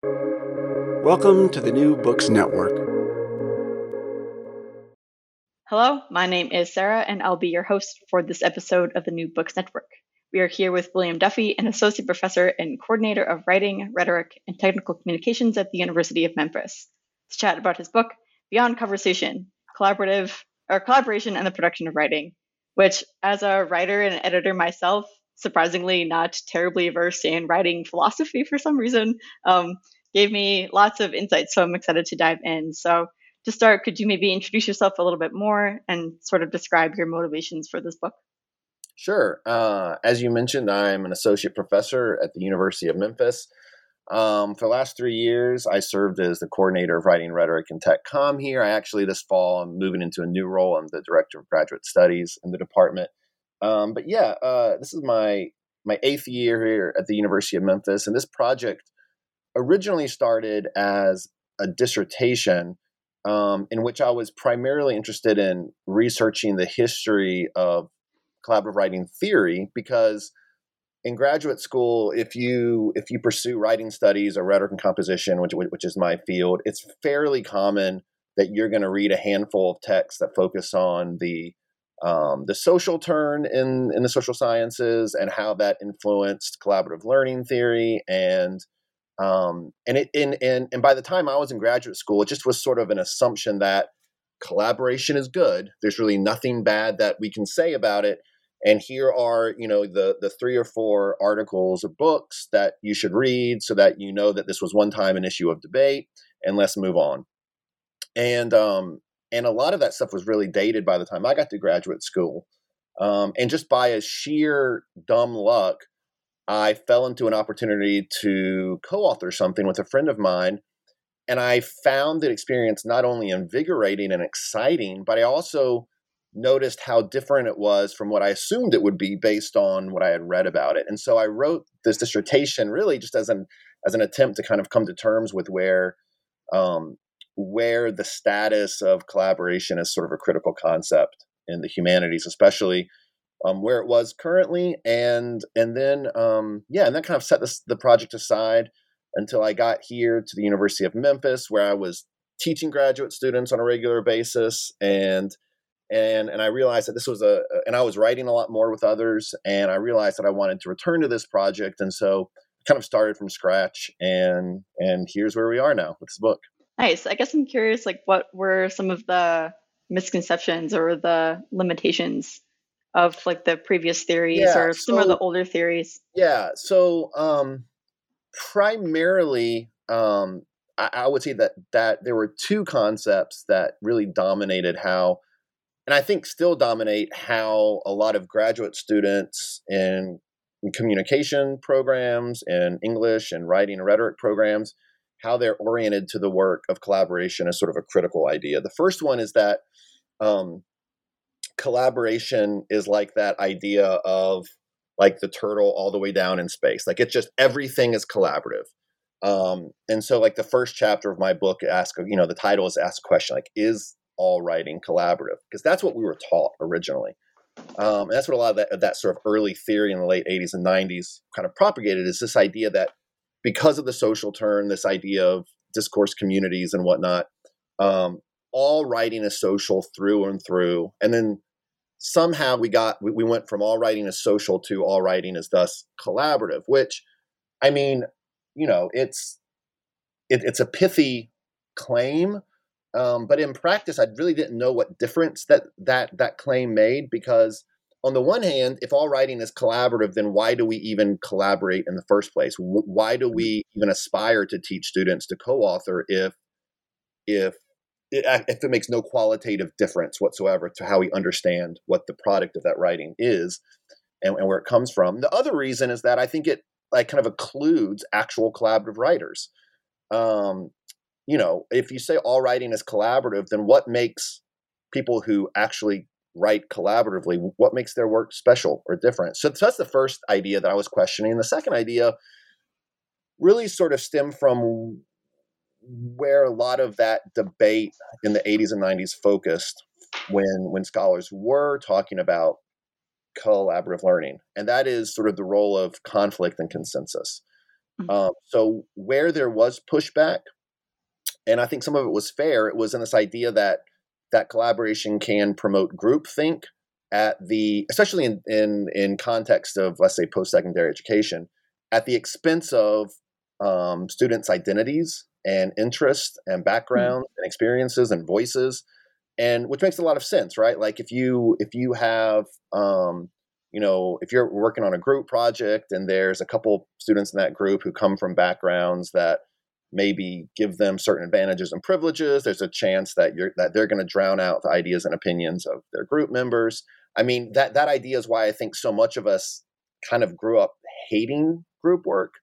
Welcome to the New Books Network. Hello, my name is Sarah, and I'll be your host for this episode of the New Books Network. We are here with William Duffy, an associate professor and coordinator of writing, rhetoric, and technical communications at the University of Memphis, to chat about his book, Beyond Conversation Collaborative or Collaboration and the Production of Writing, which, as a writer and editor myself, surprisingly not terribly versed in writing philosophy for some reason, um, gave me lots of insights. So I'm excited to dive in. So to start, could you maybe introduce yourself a little bit more and sort of describe your motivations for this book? Sure. Uh, as you mentioned, I'm an associate professor at the University of Memphis. Um, for the last three years, I served as the coordinator of writing, rhetoric, and tech com here. I actually, this fall, I'm moving into a new role. I'm the director of graduate studies in the department. Um, but yeah, uh, this is my my eighth year here at the University of Memphis, and this project originally started as a dissertation um, in which I was primarily interested in researching the history of collaborative writing theory because in graduate school if you if you pursue writing studies or rhetoric and composition which which is my field it's fairly common that you're going to read a handful of texts that focus on the um, the social turn in in the social sciences and how that influenced collaborative learning theory and um, and it and, and and by the time I was in graduate school, it just was sort of an assumption that collaboration is good. There's really nothing bad that we can say about it. And here are, you know, the the three or four articles or books that you should read so that you know that this was one time an issue of debate, and let's move on. And um, and a lot of that stuff was really dated by the time I got to graduate school. Um, and just by a sheer dumb luck, I fell into an opportunity to co author something with a friend of mine. And I found that experience not only invigorating and exciting, but I also noticed how different it was from what I assumed it would be based on what I had read about it. And so I wrote this dissertation really just as an as an attempt to kind of come to terms with where um, where the status of collaboration is sort of a critical concept in the humanities, especially um, where it was currently, and and then um, yeah, and that kind of set this, the project aside until I got here to the University of Memphis, where I was teaching graduate students on a regular basis, and and and I realized that this was a and I was writing a lot more with others, and I realized that I wanted to return to this project, and so I kind of started from scratch, and and here's where we are now with this book. Nice. I guess I'm curious, like, what were some of the misconceptions or the limitations of like the previous theories yeah, or some so, of the older theories? Yeah. So um, primarily, um, I, I, would say that that there were two concepts that really dominated how, and I think still dominate how a lot of graduate students in, in communication programs and English and writing and rhetoric programs how they're oriented to the work of collaboration as sort of a critical idea. The first one is that um, collaboration is like that idea of like the turtle all the way down in space. Like it's just everything is collaborative. Um, and so, like the first chapter of my book, ask you know the title is ask a question like is all writing collaborative because that's what we were taught originally. Um, and that's what a lot of that, that sort of early theory in the late 80s and 90s kind of propagated is this idea that because of the social turn, this idea of discourse communities and whatnot, um, all writing is social through and through. And then somehow we got, we, we went from all writing is social to all writing is thus collaborative, which, I mean, you know, it's, it, it's a pithy claim, um, but in practice, I really didn't know what difference that that that claim made because on the one hand, if all writing is collaborative, then why do we even collaborate in the first place? Why do we even aspire to teach students to co-author if if it, if it makes no qualitative difference whatsoever to how we understand what the product of that writing is and, and where it comes from? The other reason is that I think it like kind of occludes actual collaborative writers. Um, you know, if you say all writing is collaborative, then what makes people who actually write collaboratively, what makes their work special or different? So, that's the first idea that I was questioning. The second idea really sort of stemmed from where a lot of that debate in the 80s and 90s focused when when scholars were talking about collaborative learning and that is sort of the role of conflict and consensus mm-hmm. um, so where there was pushback and I think some of it was fair. It was in this idea that that collaboration can promote groupthink at the, especially in in in context of let's say post secondary education, at the expense of um, students' identities and interests and backgrounds mm-hmm. and experiences and voices, and which makes a lot of sense, right? Like if you if you have um, you know if you're working on a group project and there's a couple students in that group who come from backgrounds that maybe give them certain advantages and privileges. There's a chance that you're that they're going to drown out the ideas and opinions of their group members. I mean, that that idea is why I think so much of us kind of grew up hating group work,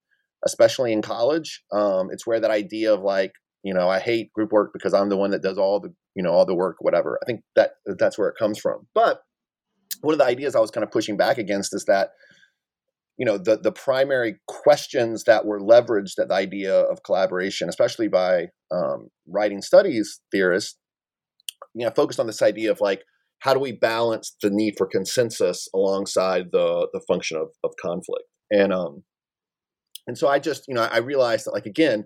especially in college. Um, it's where that idea of like, you know, I hate group work because I'm the one that does all the, you know, all the work, whatever. I think that that's where it comes from. But one of the ideas I was kind of pushing back against is that you know the the primary questions that were leveraged at the idea of collaboration, especially by um, writing studies theorists, you know, focused on this idea of like how do we balance the need for consensus alongside the the function of, of conflict and um and so I just you know I realized that like again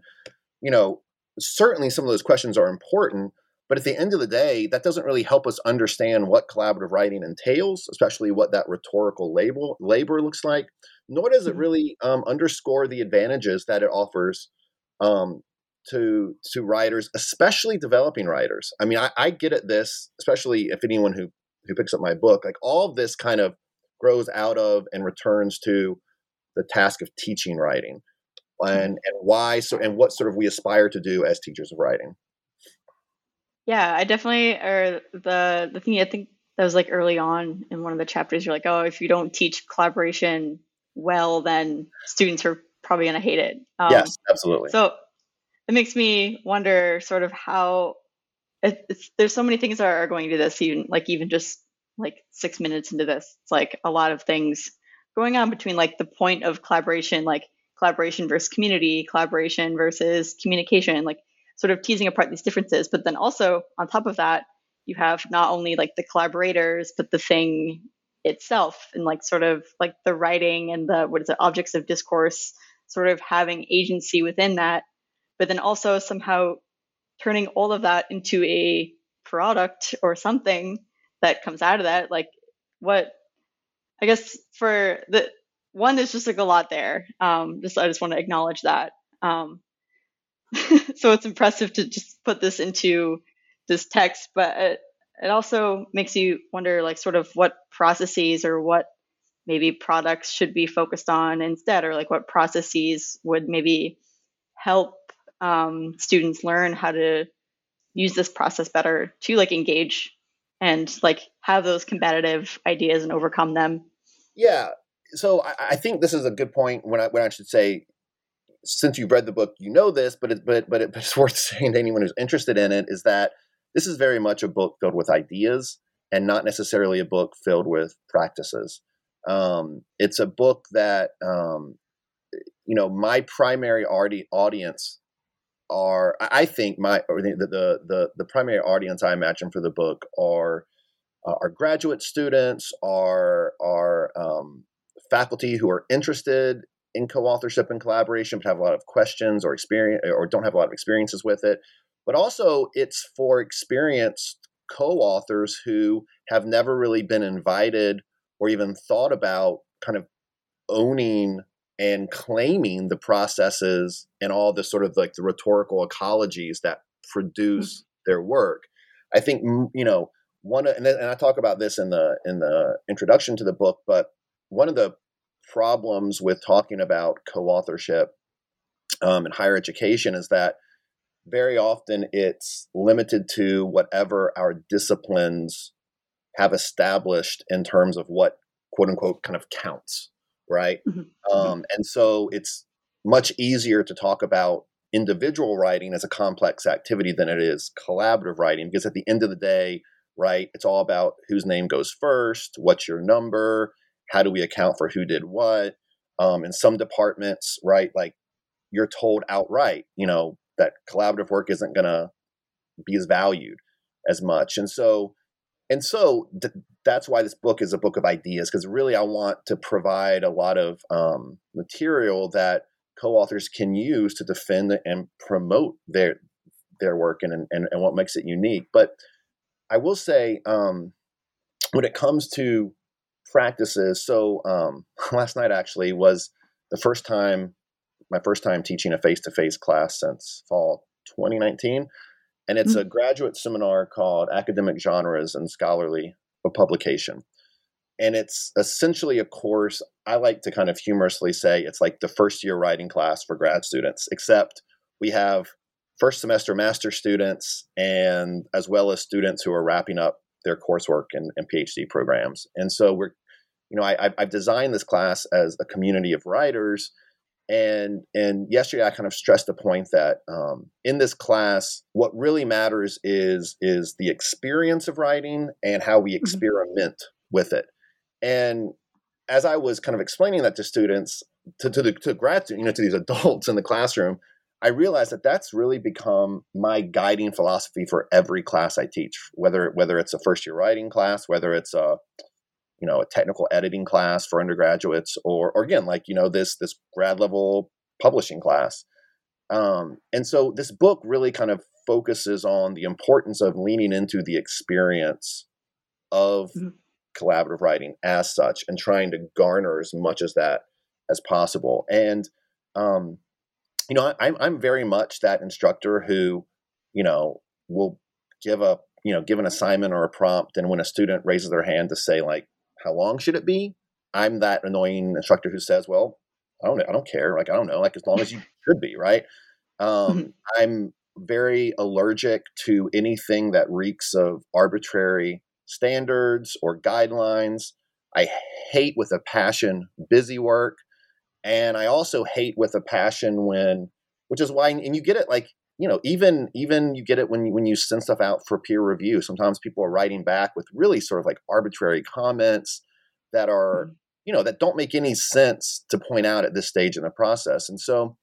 you know certainly some of those questions are important but at the end of the day, that doesn't really help us understand what collaborative writing entails, especially what that rhetorical label, labor looks like. Nor does it mm-hmm. really um, underscore the advantages that it offers um, to to writers, especially developing writers. I mean, I, I get at this, especially if anyone who who picks up my book, like all of this kind of grows out of and returns to the task of teaching writing mm-hmm. and and why so and what sort of we aspire to do as teachers of writing. Yeah, I definitely or the the thing I think that was like early on in one of the chapters. You're like, oh, if you don't teach collaboration well, then students are probably going to hate it. Um, yes, absolutely. So it makes me wonder, sort of how there's so many things that are going to this. Even like even just like six minutes into this, it's like a lot of things going on between like the point of collaboration, like collaboration versus community, collaboration versus communication, like sort of teasing apart these differences. But then also on top of that, you have not only like the collaborators, but the thing itself and like sort of like the writing and the what is it, objects of discourse sort of having agency within that, but then also somehow turning all of that into a product or something that comes out of that. Like what I guess for the one, there's just like a lot there. Um, just I just want to acknowledge that. Um, so it's impressive to just put this into this text, but it, also makes you wonder, like, sort of what processes or what maybe products should be focused on instead, or like what processes would maybe help um, students learn how to use this process better to like engage and like have those combative ideas and overcome them. Yeah. So I, I think this is a good point when I when I should say since you've read the book, you know this, but it, but but, it, but it's worth saying to anyone who's interested in it is that this is very much a book filled with ideas and not necessarily a book filled with practices. Um, it's a book that um, you know, my primary audience are, I think, my the the the, the primary audience I imagine for the book are uh, are graduate students, are are um, faculty who are interested in co-authorship and collaboration, but have a lot of questions or experience or don't have a lot of experiences with it. But also, it's for experienced co-authors who have never really been invited or even thought about kind of owning and claiming the processes and all the sort of like the rhetorical ecologies that produce mm-hmm. their work. I think you know one and, and I talk about this in the in the introduction to the book, but one of the problems with talking about co-authorship um, in higher education is that very often it's limited to whatever our disciplines have established in terms of what quote unquote kind of counts right mm-hmm. mm-hmm. um, and so it's much easier to talk about individual writing as a complex activity than it is collaborative writing because at the end of the day right it's all about whose name goes first what's your number how do we account for who did what um, in some departments right like you're told outright you know that collaborative work isn't going to be as valued as much and so and so th- that's why this book is a book of ideas because really i want to provide a lot of um, material that co-authors can use to defend and promote their their work and, and, and what makes it unique but i will say um, when it comes to practices. So um, last night actually was the first time, my first time teaching a face-to-face class since fall 2019, and it's mm-hmm. a graduate seminar called Academic Genres and Scholarly Publication. And it's essentially a course. I like to kind of humorously say it's like the first year writing class for grad students, except we have first semester master students and as well as students who are wrapping up their coursework and, and PhD programs. And so we're, you know, I, I've designed this class as a community of writers. And and yesterday I kind of stressed the point that um, in this class, what really matters is is the experience of writing and how we mm-hmm. experiment mm-hmm. with it. And as I was kind of explaining that to students, to to the to grad, you know, to these adults in the classroom, I realized that that's really become my guiding philosophy for every class I teach, whether whether it's a first year writing class, whether it's a you know a technical editing class for undergraduates, or or again like you know this this grad level publishing class. Um, and so this book really kind of focuses on the importance of leaning into the experience of mm-hmm. collaborative writing as such, and trying to garner as much as that as possible. And um, you know, I'm I'm very much that instructor who, you know, will give a you know give an assignment or a prompt, and when a student raises their hand to say like, how long should it be? I'm that annoying instructor who says, well, I don't I don't care, like I don't know, like as long as you should be, right? Um, mm-hmm. I'm very allergic to anything that reeks of arbitrary standards or guidelines. I hate with a passion busy work. And I also hate with a passion when, which is why, and you get it like, you know, even even you get it when you, when you send stuff out for peer review. Sometimes people are writing back with really sort of like arbitrary comments that are, mm-hmm. you know, that don't make any sense to point out at this stage in the process. And so,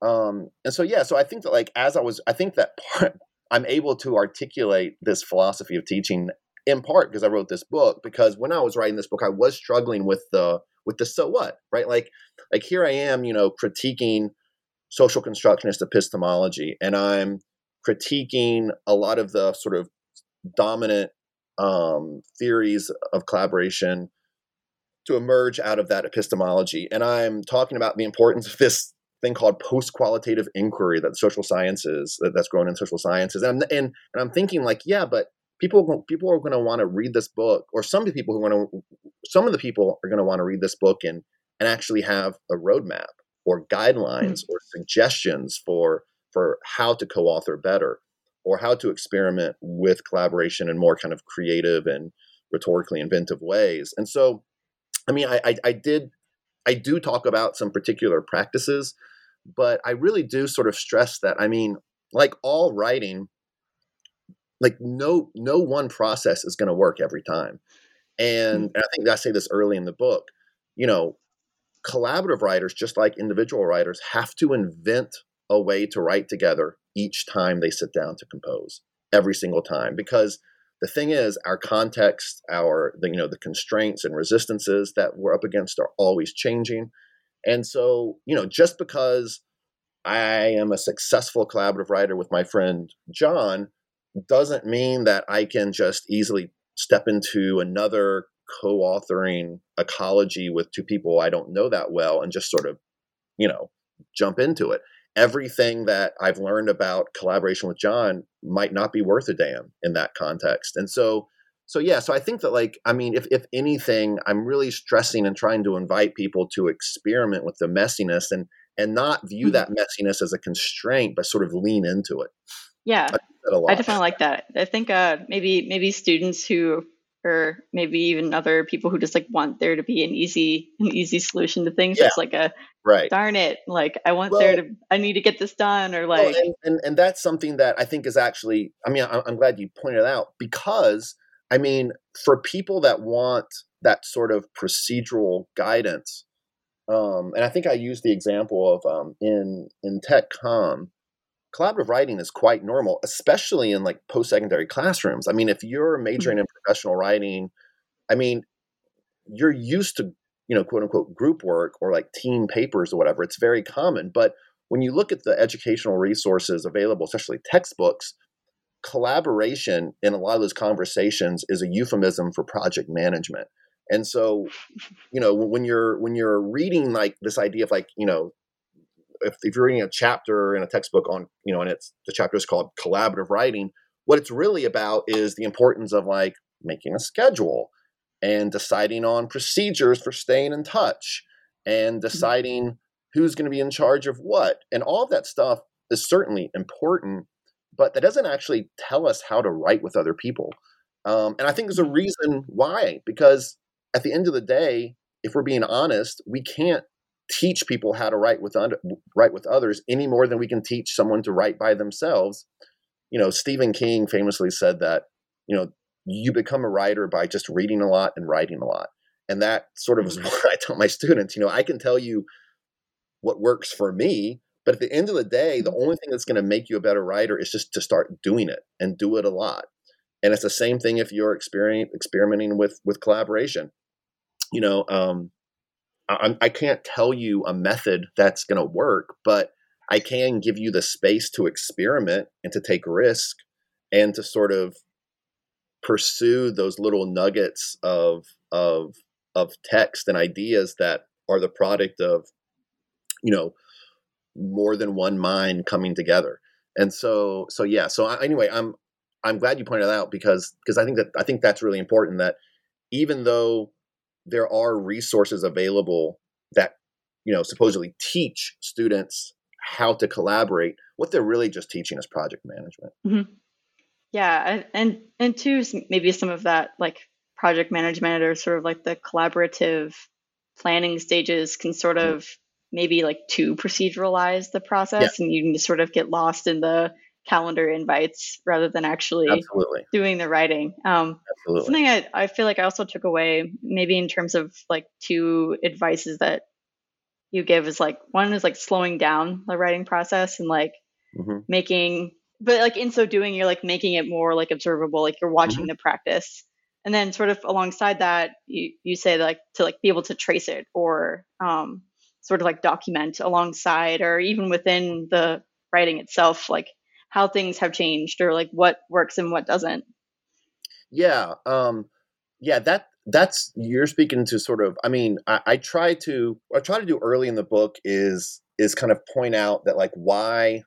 um, and so yeah, so I think that like as I was, I think that part, I'm able to articulate this philosophy of teaching in part because I wrote this book. Because when I was writing this book, I was struggling with the with the so what, right? Like, like here I am, you know, critiquing social constructionist epistemology, and I'm critiquing a lot of the sort of dominant um, theories of collaboration to emerge out of that epistemology. And I'm talking about the importance of this thing called post-qualitative inquiry that social sciences that, that's grown in social sciences. And, and and I'm thinking like, yeah, but people people are going to want to read this book, or some of the people who want to, some of the people are going to want to read this book and and actually have a roadmap or guidelines mm-hmm. or suggestions for for how to co-author better or how to experiment with collaboration in more kind of creative and rhetorically inventive ways. And so, I mean, I, I, I did I do talk about some particular practices, but I really do sort of stress that. I mean, like all writing, like no no one process is going to work every time and, mm-hmm. and i think i say this early in the book you know collaborative writers, just like individual writers, have to invent a way to write together each time they sit down to compose, every single time. Because the thing is, our context, our the, you know the constraints and resistances that we're up against are always changing, and so you know just because I am a successful collaborative writer with my friend John doesn't mean that I can just easily step into another co-authoring ecology with two people I don't know that well and just sort of, you know, jump into it. Everything that I've learned about collaboration with John might not be worth a damn in that context. And so so yeah, so I think that like I mean if if anything I'm really stressing and trying to invite people to experiment with the messiness and and not view mm-hmm. that messiness as a constraint but sort of lean into it. Yeah. I, I definitely like that. I think uh maybe maybe students who or maybe even other people who just like want there to be an easy an easy solution to things yeah. just like a right darn it like i want well, there to i need to get this done or like well, and, and, and that's something that i think is actually i mean i'm glad you pointed out because i mean for people that want that sort of procedural guidance um, and i think i used the example of um, in in tech com collaborative writing is quite normal, especially in like post secondary classrooms. I mean, if you're majoring mm-hmm. in professional writing, I mean, you're used to, you know, quote unquote group work or like team papers or whatever. It's very common. But when you look at the educational resources available, especially textbooks, collaboration in a lot of those conversations is a euphemism for project management. And so, you know, when you're when you're reading like this idea of like, you know, if, if you're reading a chapter in a textbook on you know and it's the chapter is called collaborative writing what it's really about is the importance of like making a schedule and deciding on procedures for staying in touch and mm-hmm. deciding who's going to be in charge of what and all of that stuff is certainly important but that doesn't actually tell us how to write with other people um, and i think there's a mm-hmm. reason why because at the end of the day if we're being honest we can't teach people how to write with write with others any more than we can teach someone to write by themselves. You know, Stephen King famously said that, you know, you become a writer by just reading a lot and writing a lot. And that sort of is mm-hmm. what I tell my students, you know, I can tell you what works for me, but at the end of the day, the mm-hmm. only thing that's going to make you a better writer is just to start doing it and do it a lot. And it's the same thing if you're experimenting with with collaboration. You know, um, I, can't tell you a method that's going to work, but I can give you the space to experiment and to take risk and to sort of pursue those little nuggets of of of text and ideas that are the product of you know more than one mind coming together. And so so yeah so I, anyway i'm i'm glad you pointed out because because i think that i think that's really important that even though there are resources available that you know supposedly teach students how to collaborate what they're really just teaching is project management mm-hmm. yeah and and two maybe some of that like project management or sort of like the collaborative planning stages can sort mm-hmm. of maybe like too proceduralize the process yeah. and you can just sort of get lost in the calendar invites rather than actually Absolutely. doing the writing. Um, Absolutely. Something I, I feel like I also took away, maybe in terms of like two advices that you give is like one is like slowing down the writing process and like mm-hmm. making, but like in so doing, you're like making it more like observable, like you're watching mm-hmm. the practice. And then sort of alongside that, you, you say like to like be able to trace it or um, sort of like document alongside or even within the writing itself, like how things have changed or like what works and what doesn't. Yeah um yeah that that's you're speaking to sort of i mean I, I try to i try to do early in the book is is kind of point out that like why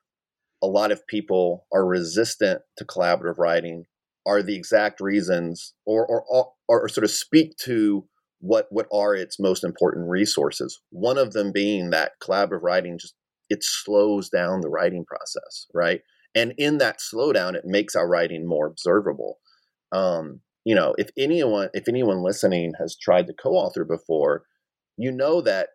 a lot of people are resistant to collaborative writing are the exact reasons or or or, or sort of speak to what what are its most important resources. One of them being that collaborative writing just it slows down the writing process right and in that slowdown it makes our writing more observable um, you know if anyone if anyone listening has tried to co-author before you know that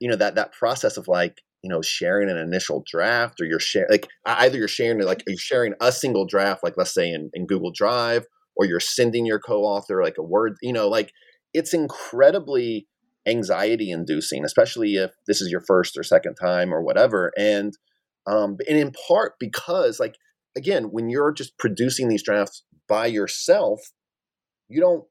you know that that process of like you know sharing an initial draft or you're sharing like either you're sharing like you're sharing a single draft like let's say in, in google drive or you're sending your co-author like a word you know like it's incredibly anxiety inducing, especially if this is your first or second time or whatever. And um, and in part because like again, when you're just producing these drafts by yourself, you don't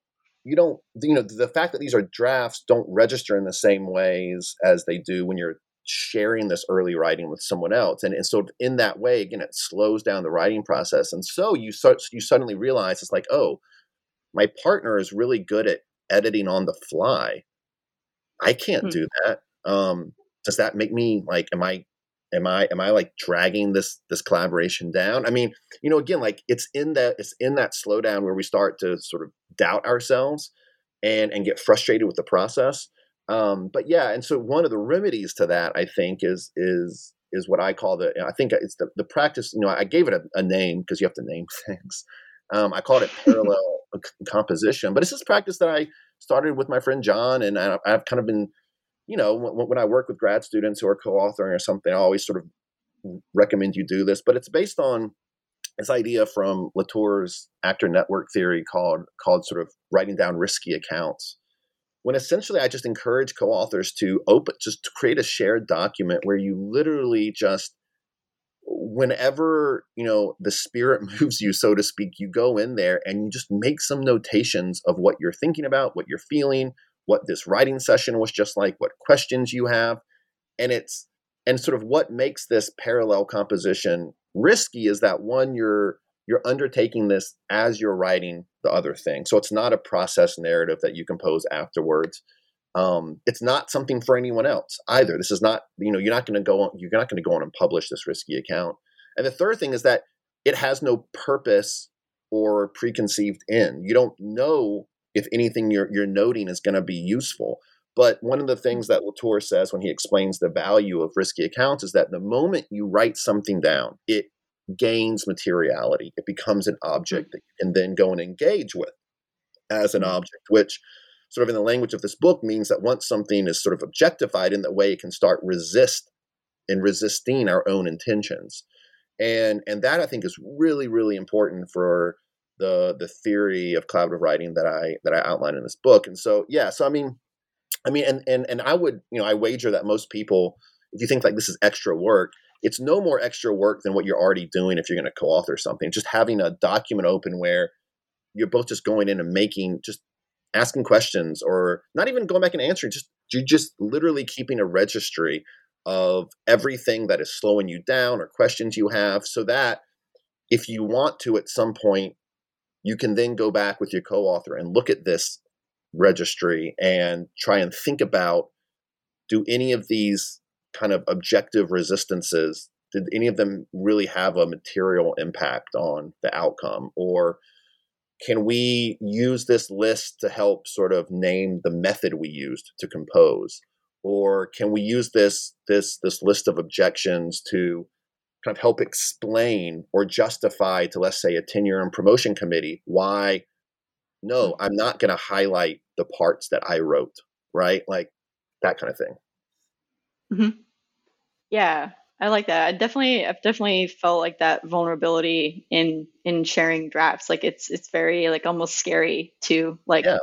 you don't you know the fact that these are drafts don't register in the same ways as they do when you're sharing this early writing with someone else and, and so in that way again it slows down the writing process and so you start you suddenly realize it's like oh my partner is really good at editing on the fly i can't hmm. do that um does that make me like am i am i am i like dragging this this collaboration down? I mean you know again like it's in that it's in that slowdown where we start to sort of doubt ourselves and and get frustrated with the process. Um but yeah and so one of the remedies to that i think is is is what i call the i think it's the, the practice you know i gave it a, a name because you have to name things. Um, i called it parallel composition but it's this practice that i started with my friend john and I, i've kind of been you know, when, when I work with grad students who are co-authoring or something, I always sort of recommend you do this. But it's based on this idea from Latour's actor network theory called called sort of writing down risky accounts. When essentially I just encourage co-authors to open just to create a shared document where you literally just whenever you know the spirit moves you so to speak you go in there and you just make some notations of what you're thinking about what you're feeling what this writing session was just like, what questions you have. And it's and sort of what makes this parallel composition risky is that one, you're you're undertaking this as you're writing the other thing. So it's not a process narrative that you compose afterwards. Um, it's not something for anyone else either. This is not, you know, you're not going to go on, you're not going to go on and publish this risky account. And the third thing is that it has no purpose or preconceived end. You don't know if anything you're, you're noting is going to be useful. But one of the things that Latour says when he explains the value of risky accounts is that the moment you write something down, it gains materiality. It becomes an hmm. object that you can then go and engage with as an hmm. object, which sort of in the language of this book means that once something is sort of objectified in that way, it can start resist and resisting our own intentions. And and that I think is really, really important for the the theory of collaborative writing that I that I outline in this book. And so yeah, so I mean, I mean, and and and I would you know I wager that most people, if you think like this is extra work, it's no more extra work than what you're already doing if you're going to co-author something. Just having a document open where you're both just going in and making just asking questions or not even going back and answering just you're just literally keeping a registry of everything that is slowing you down or questions you have so that if you want to at some point you can then go back with your co-author and look at this registry and try and think about do any of these kind of objective resistances did any of them really have a material impact on the outcome? Or can we use this list to help sort of name the method we used to compose? Or can we use this this this list of objections to kind of help explain or justify to let's say a tenure and promotion committee why no i'm not going to highlight the parts that i wrote right? Like that kind of thing. Mm-hmm. yeah i like that. I definitely i've definitely felt like that vulnerability in in sharing drafts. Like it's it's very like almost scary to like yeah.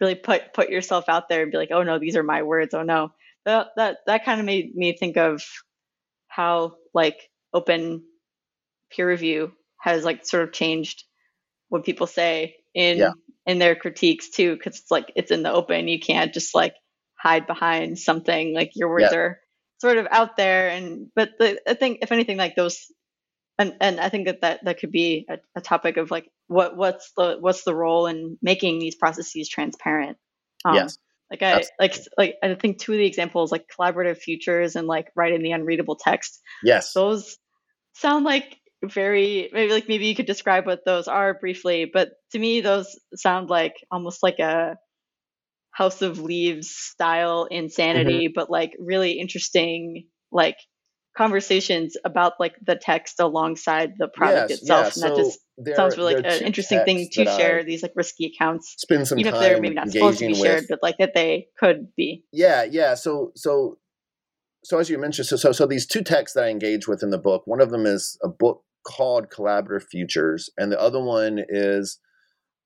really put put yourself out there and be like oh no these are my words. Oh no. That that that kind of made me think of how like open peer review has like sort of changed what people say in yeah. in their critiques too because it's like it's in the open you can't just like hide behind something like your words yeah. are sort of out there and but the, i think if anything like those and and i think that that, that could be a, a topic of like what what's the what's the role in making these processes transparent um, yes like I Absolutely. like like I think two of the examples like collaborative futures and like writing the unreadable text. Yes. Those sound like very maybe like maybe you could describe what those are briefly, but to me those sound like almost like a House of Leaves style insanity, mm-hmm. but like really interesting like conversations about like the text alongside the product yes, itself. Yeah. And that so just sounds really like an interesting thing to share I these like risky accounts. Spend some even if they're maybe not supposed to be shared, with. but like that they could be. Yeah, yeah. So so so as you mentioned, so so so these two texts that I engage with in the book, one of them is a book called Collaborative Futures, and the other one is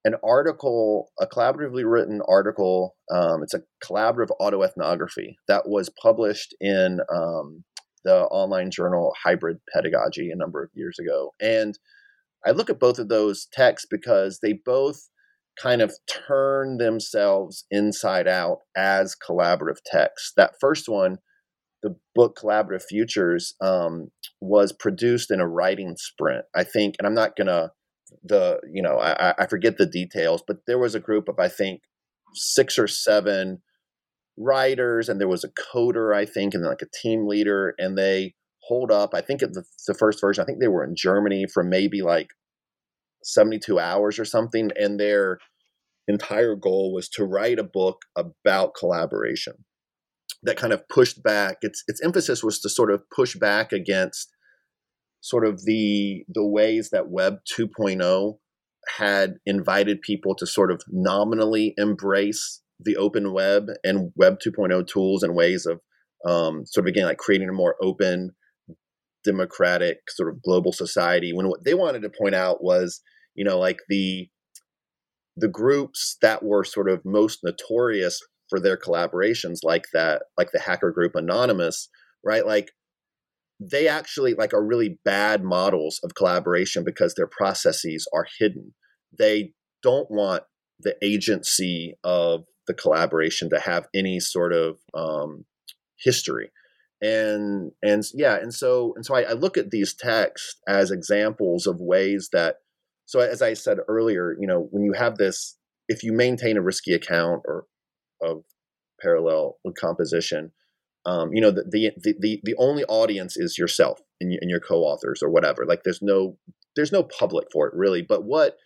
an article, a collaboratively written article. Um, it's a collaborative autoethnography that was published in um, the online journal Hybrid Pedagogy a number of years ago. And I look at both of those texts because they both kind of turn themselves inside out as collaborative texts. That first one, the book Collaborative Futures, um, was produced in a writing sprint. I think, and I'm not gonna the you know I, I forget the details, but there was a group of I think six or seven writers, and there was a coder I think, and like a team leader, and they holed up. I think the, the first version. I think they were in Germany for maybe like 72 hours or something, and their entire goal was to write a book about collaboration that kind of pushed back its its emphasis was to sort of push back against sort of the the ways that Web 2.0 had invited people to sort of nominally embrace the open web and Web 2.0 tools and ways of um, sort of again like creating a more open, democratic sort of global society. When what they wanted to point out was, you know, like the the groups that were sort of most notorious for their collaborations, like that, like the hacker group Anonymous, right? Like they actually like are really bad models of collaboration because their processes are hidden. They don't want the agency of the collaboration to have any sort of um, history. And and yeah and so and so I, I, look at these texts as examples of ways that so as i said earlier you know when you have this if you maintain a risky account or of parallel composition um, you know the, the, the the only audience is yourself and, and your co-authors or whatever. Like there's no there's no public for it really. But what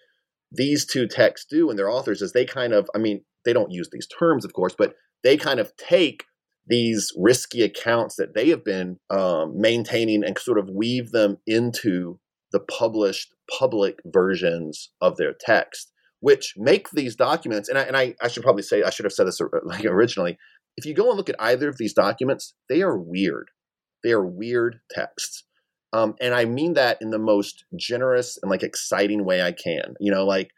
these two texts do and their authors is they kind of i mean they don't use these terms of course but they kind of take these risky accounts that they have been um, maintaining and sort of weave them into the published public versions of their text which make these documents and I, and I, I should probably say i should have said this like originally if you go and look at either of these documents, they are weird. They are weird texts. Um, and I mean that in the most generous and like exciting way I can. You know, like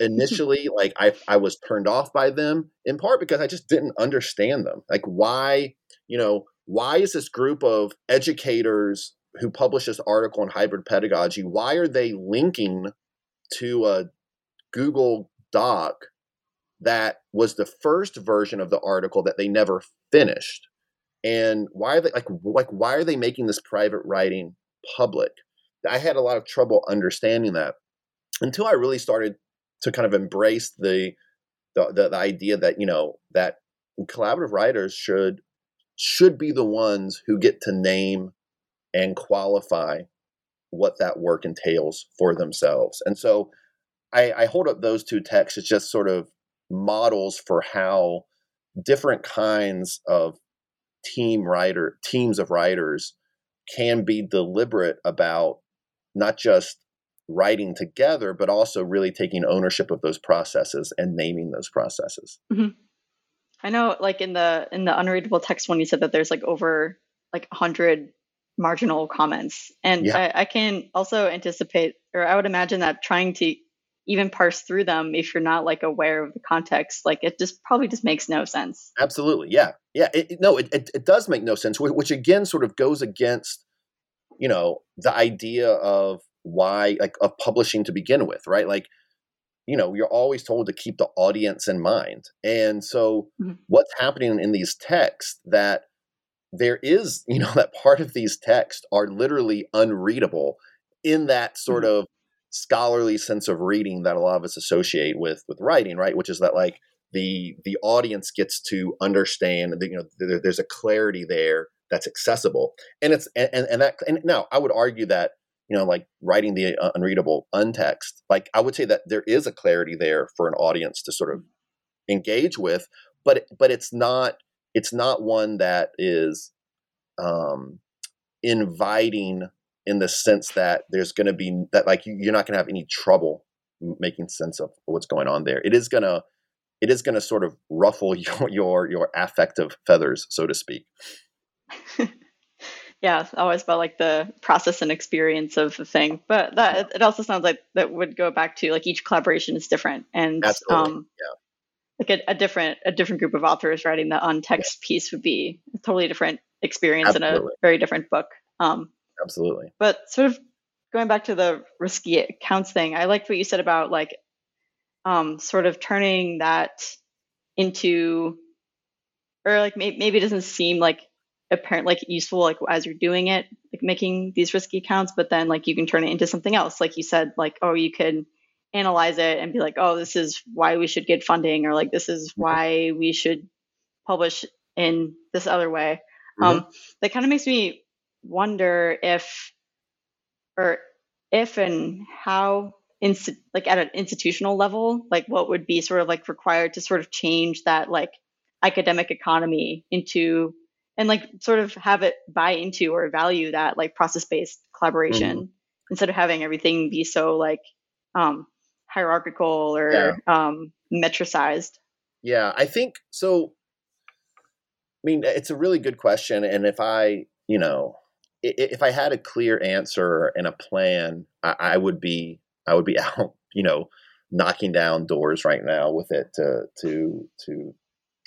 initially, like I I was turned off by them in part because I just didn't understand them. Like why, you know, why is this group of educators who published this article on hybrid pedagogy, why are they linking to a Google Doc that was the first version of the article that they never finished. And why are they like like why are they making this private writing public? I had a lot of trouble understanding that until I really started to kind of embrace the the, the, the idea that you know that collaborative writers should should be the ones who get to name and qualify what that work entails for themselves. And so I, I hold up those two texts as just sort of models for how different kinds of team writer teams of writers can be deliberate about not just writing together but also really taking ownership of those processes and naming those processes. Mm-hmm. i know like in the in the unreadable text one you said that there's like over like 100 marginal comments. And yeah. I, I can also anticipate or i would imagine that trying to even parse through them if you're not like aware of the context like it just probably just makes no sense. Absolutely. Yeah. Yeah. It, no it, it, it, does make no sense which again sort of goes against you know the idea of why like of publishing to begin with right like you know you're always told to keep the audience in mind and so mm-hmm. what's happening in these texts that there is you know that part of these texts are literally unreadable in that sort mm-hmm. of scholarly sense of reading that a lot of us associate with with writing, right? Which is that like the the audience gets to understand that you know there, there's a clarity there that's accessible, and it's and and that and now I would argue that you know like writing the uh, unreadable untext, like I would say that there is a clarity there for an audience to sort of engage with, but but it's not it's not one that is um inviting in the sense that there's going to be that like you're not going to have any trouble making sense of what's going on there. It is going to it is going to sort of ruffle your your your affective feathers, so to speak. yeah, it's always about like the process and experience of the thing. But that it also sounds like that would go back to like each collaboration is different and Absolutely. um Yeah. like a, a different a different group of authors writing the untext piece would be a totally different experience and a very different book. Um Absolutely. but sort of going back to the risky accounts thing, I liked what you said about like um sort of turning that into or like maybe, maybe it doesn't seem like apparent like useful like as you're doing it like making these risky accounts but then like you can turn it into something else. Like you said like oh you could analyze it and be like oh this is why we should get funding or like this is why we should publish in this other way. Um that kind of makes me wonder if or if and how insti- like at an institutional level like what would be sort of like required to sort of change that like academic economy into and like sort of have it buy into or value that like process based collaboration instead of having everything be so like um hierarchical or Yeah. um metricized Yeah, I think so. I mean, it's a really good question, and if I, you know, if I had a clear answer and a plan, I, I would be, I would be out, you know, knocking down doors right now with it to to to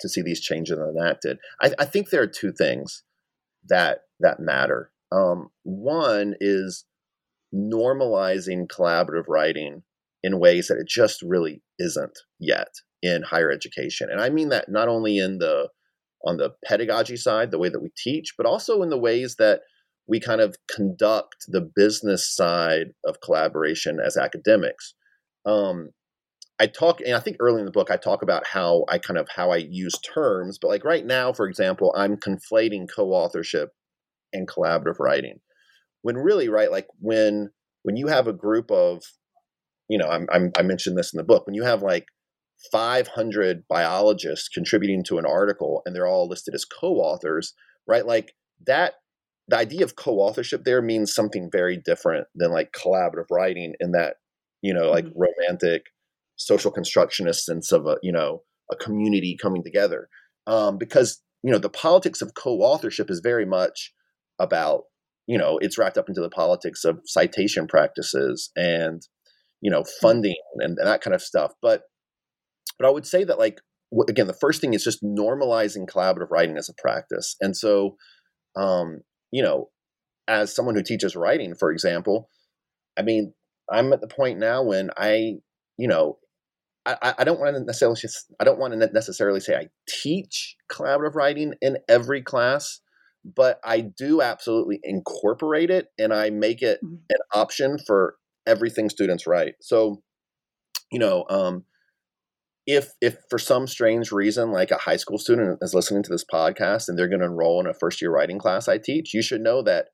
to see these changes enacted. I, I think there are two things that that matter. Um, one is normalizing collaborative writing in ways that it just really isn't yet in higher education. And I mean that not only in the on the pedagogy side, the way that we teach, but also in the ways that we kind of conduct the business side of collaboration as academics. Um, I talk, and I think early in the book, I talk about how I kind of how I use terms, but like right now, for example, I'm conflating co-authorship and collaborative writing. When really, right, like when when you have a group of, you know, I'm, I'm I mentioned this in the book, when you have like 500 biologists contributing to an article and they're all listed as co-authors, right? Like that the idea of co-authorship there means something very different than like collaborative writing in that, you know, like mm-hmm. romantic social constructionist sense of a, you know, a community coming together. Um, because, you know, the politics of co-authorship is very much about, you know, it's wrapped up into the politics of citation practices and, you know, funding and, and that kind of stuff. But but I would say that like again, the first thing is just normalizing collaborative writing as a practice. And so, um, you know, as someone who teaches writing, for example, I mean, I'm at the point now when I, you know, I, I- don't want to necessarily I don't want to necessarily say I teach collaborative writing in every class, but I do absolutely incorporate it and I make it Mhm. an option for everything students write. So, you know, um, if if for some strange reason like a high school student is listening to this podcast and they're going to enroll in a first year writing class I teach, you should know that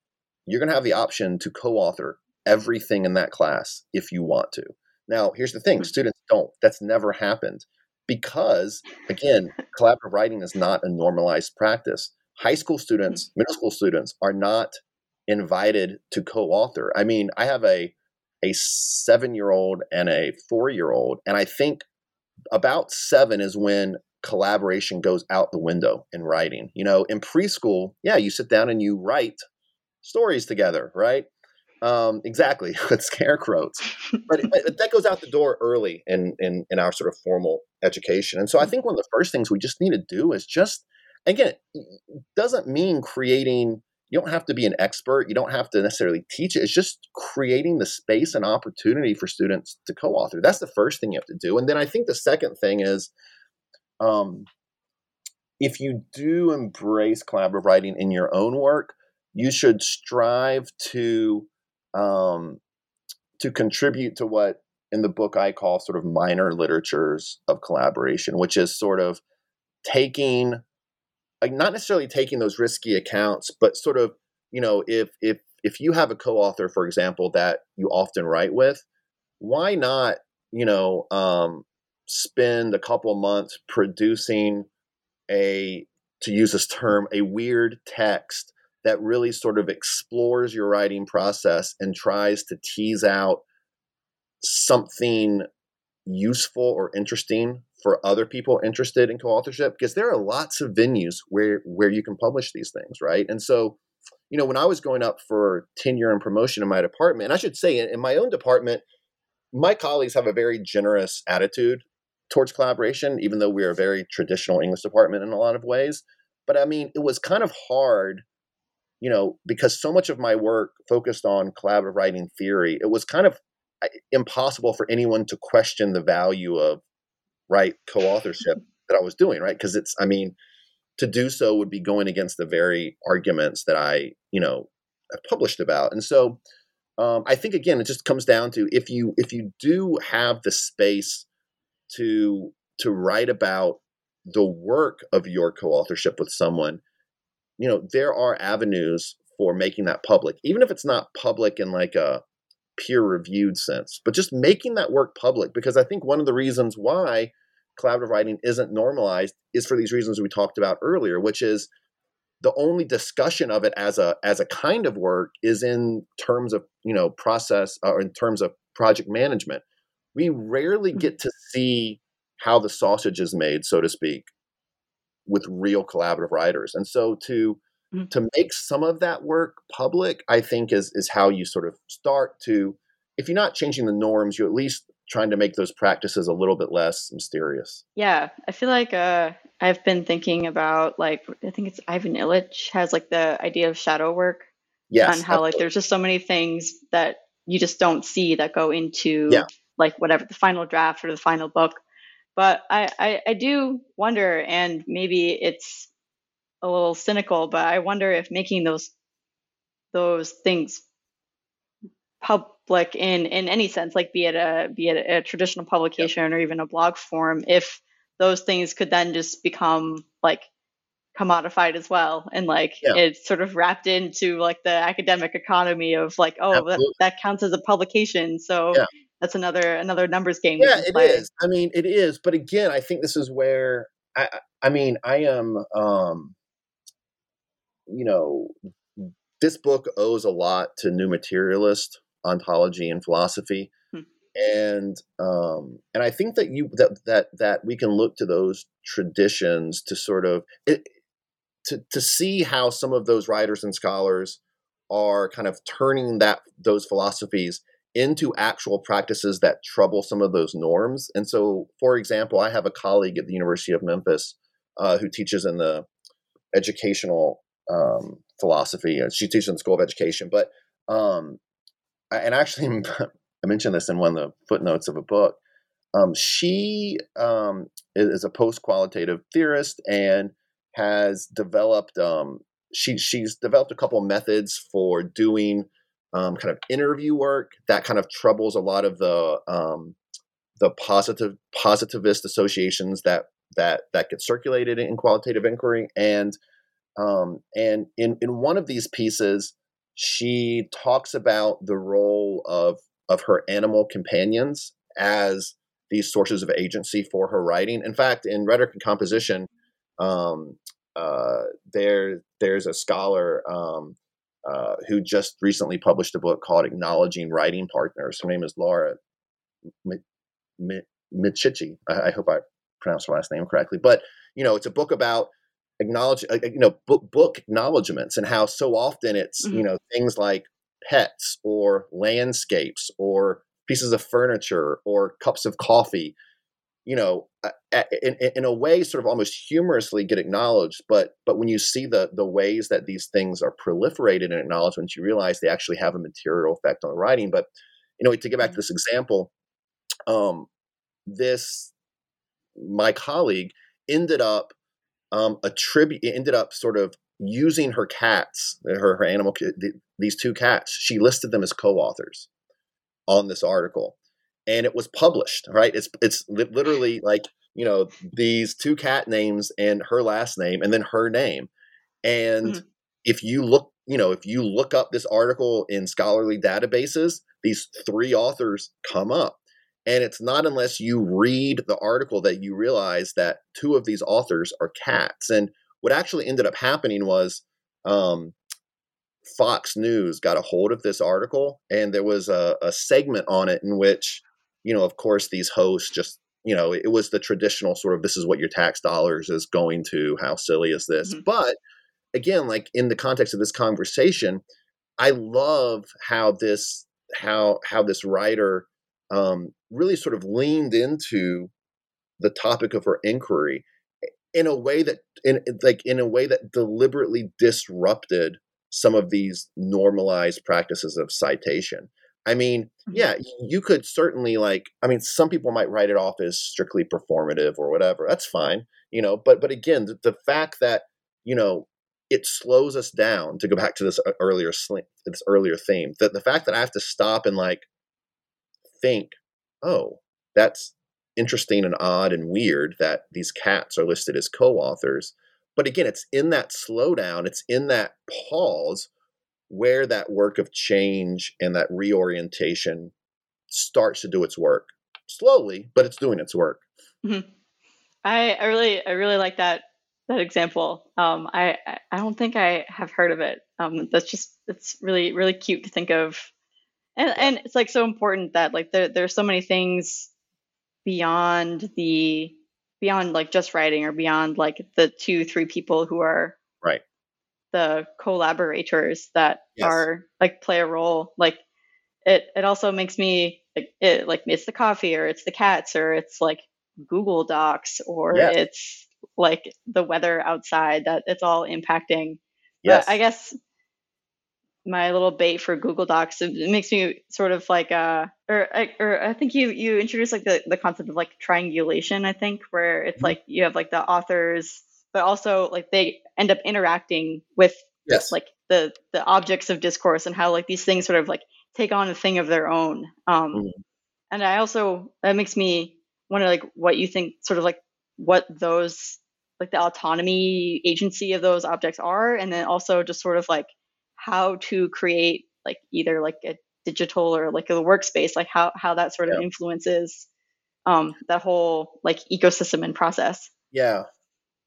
you're going to have the option to co-author everything in that class if you want to. Now, here's the thing, Mhm. students don't. That's never happened because again, collaborative writing is not a normalized practice. High school students, middle school students are not invited to co-author. I mean, I have a a 7-year-old and a 4-year-old and I think about seven is when collaboration goes out the window in writing. You know, in preschool, yeah, you sit down and you write stories together, right? Um, exactly, with scarecrows. But, but that goes out the door early in, in in our sort of formal education. And so I think one of the first things we just need to do is just again, it doesn't mean creating you don't have to be an expert. You don't have to necessarily teach it. It's just creating the space and opportunity for students to co-author. That's the first thing you have to do. And then I think the second thing is, um, if you do embrace collaborative writing in your own work, you should strive to um, to contribute to what in the book I call sort of minor literatures of collaboration, which is sort of taking like not necessarily taking those risky accounts, but sort of, you know, if if if you have a co-author, for example, that you often write with, why not, you know, um, spend a couple months producing a, to use this term, a weird text that really sort of explores your writing process and tries to tease out something useful or interesting for other people interested in co-authorship because there are lots of venues where where you can publish these things right and so you know, when I was going up for tenure and promotion in my department, and I should say in, in my own department, my colleagues have a very generous attitude towards collaboration, even though we're a very traditional English department in a lot of ways. But I mean, it was kind of hard, you know, because so much of my work focused on collaborative writing theory, it was kind of impossible for anyone to question the value of right co-authorship that I was doing, right? Because it's, I mean, to do so would be going against the very arguments that I, you know, have published about. And so um, I think again, it just comes down to if you if you do have the space to to write about the work of your co-authorship with someone, you know, there are avenues for making that public, even if it's not public in like a peer reviewed sense, but just making that work public. Because I think one of the reasons why collaborative writing isn't normalized is for these reasons we talked about earlier, which is the only discussion of it as a as a kind of work is in terms of you know process or in terms of project management. We rarely mm. get to see how the sausage is made, so to speak, with real collaborative writers. And so to mm-hmm. to make some of that work public, I think is is how you sort of start to if you're not changing the norms, you're at least trying to make those practices a little bit less mysterious. Yeah, I feel like uh, I've been thinking about like I think it's Ivan Illich has like the idea of shadow work. Yes, on how absolutely. like there's just so many things that you just don't see that go into yeah. like whatever the final draft or the final book. But I, I, I do wonder, and maybe it's a little cynical, but I wonder if making those those things public in in any sense, like be it a be it a traditional publication yep. or even a blog form, if those things could then just become like commodified as well and like yeah. it's sort of wrapped into like the academic economy of like oh that, that, counts as a publication so yeah that's another another numbers game. Yeah, it play. is. I mean, it is. But again, I think this is where I. I mean, I am. Um, you know, this book owes a lot to new materialist ontology and philosophy. Hmm. And um, and I think that you that that that we can look to those traditions to sort of it, to to see how some of those writers and scholars are kind of turning that those philosophies into actual practices that trouble some of those norms. And so, for example, I have a colleague at the University of Memphis uh, who teaches in the educational um, philosophy. She teaches in the School of Education, but um, and actually, I mentioned this in one of the footnotes of a book. Um, she um, is a post-qualitative theorist and has developed. Um, she she's developed a couple methods for doing um, kind of interview work that kind of troubles a lot of the um, the positive positivist associations that that that get circulated in qualitative inquiry and um, and in in one of these pieces she talks about the role of of her animal companions as these sources of agency for her writing. In fact, in rhetoric and composition, um, uh, there there's a scholar um, uh, who just recently published a book called Acknowledging Writing Partners. Her name is Laura Micciche. I, I hope I pronounced her last name correctly. But, you know, it's a book about acknowledge, uh, you know, book, book acknowledgments and how so often it's, mm-hmm. you know, things like pets or landscapes or pieces of furniture or cups of coffee you know, in, in a way, sort of almost humorously get acknowledged. But but when you see the the ways that these things are proliferated in acknowledgments, you realize they actually have a material effect on the writing. But you know, to get back to mm-hmm. this example, um, this my colleague ended up um, attribute ended up sort of using her cats, her her animal, these two cats. She listed them as co-authors on this article and it was published right? It's it's literally like you know these two cat names and her last name and then her name. And mm-hmm. if you look you know if you look up this article in scholarly databases these three authors come up. And it's not unless you read the article that you realize that two of these authors are cats. And what actually ended up happening was um, Fox News got a hold of this article, and there was a, a segment on it in which you know, of course, these hosts just, you know, it was the traditional sort of this is what your tax dollars is going to. How silly is this? Mm-hmm. But again, like in the context of this conversation, I love how this how how this writer um, really sort of leaned into the topic of her inquiry in a way that in like in a way that deliberately disrupted some of these normalized practices of citation. I mean, mm-hmm. yeah, you could certainly like I mean some people might write it off as strictly performative or whatever. That's fine, you know, but but again, the, the fact that, you know, it slows us down to go back to this uh, earlier this earlier theme. That the fact that I have to stop and like think, "Oh, that's interesting and odd and weird that these cats are listed as co-authors." But again, it's in that slowdown, it's in that pause where that work of change and that reorientation starts to do its work slowly, but it's doing its work. Mm-hmm. I, I really, I really like that that example. Um, I, I don't think I have heard of it. Um, that's just, it's really, really cute to think of, and and it's like so important that like there there's so many things beyond the beyond like just writing or beyond like the two three people who are right the collaborators that yes. are like play a role like it it also makes me like it like it's the coffee or it's the cats or it's like google docs or yes. it's like the weather outside that it's all impacting yes. But i guess my little bait for google docs it makes me sort of like uh or or i think you you introduced like the, the concept of like triangulation i think where it's mm-hmm. like you have like the authors but also like they end up interacting with yes. like the the objects of discourse and how like these things sort of like take on a thing of their own um mm-hmm. and i also that makes me wonder like what you think sort of like what those like the autonomy agency of those objects are and then also just sort of like how to create like either like a digital or like a workspace like how how that sort of influences um that whole like ecosystem and process yeah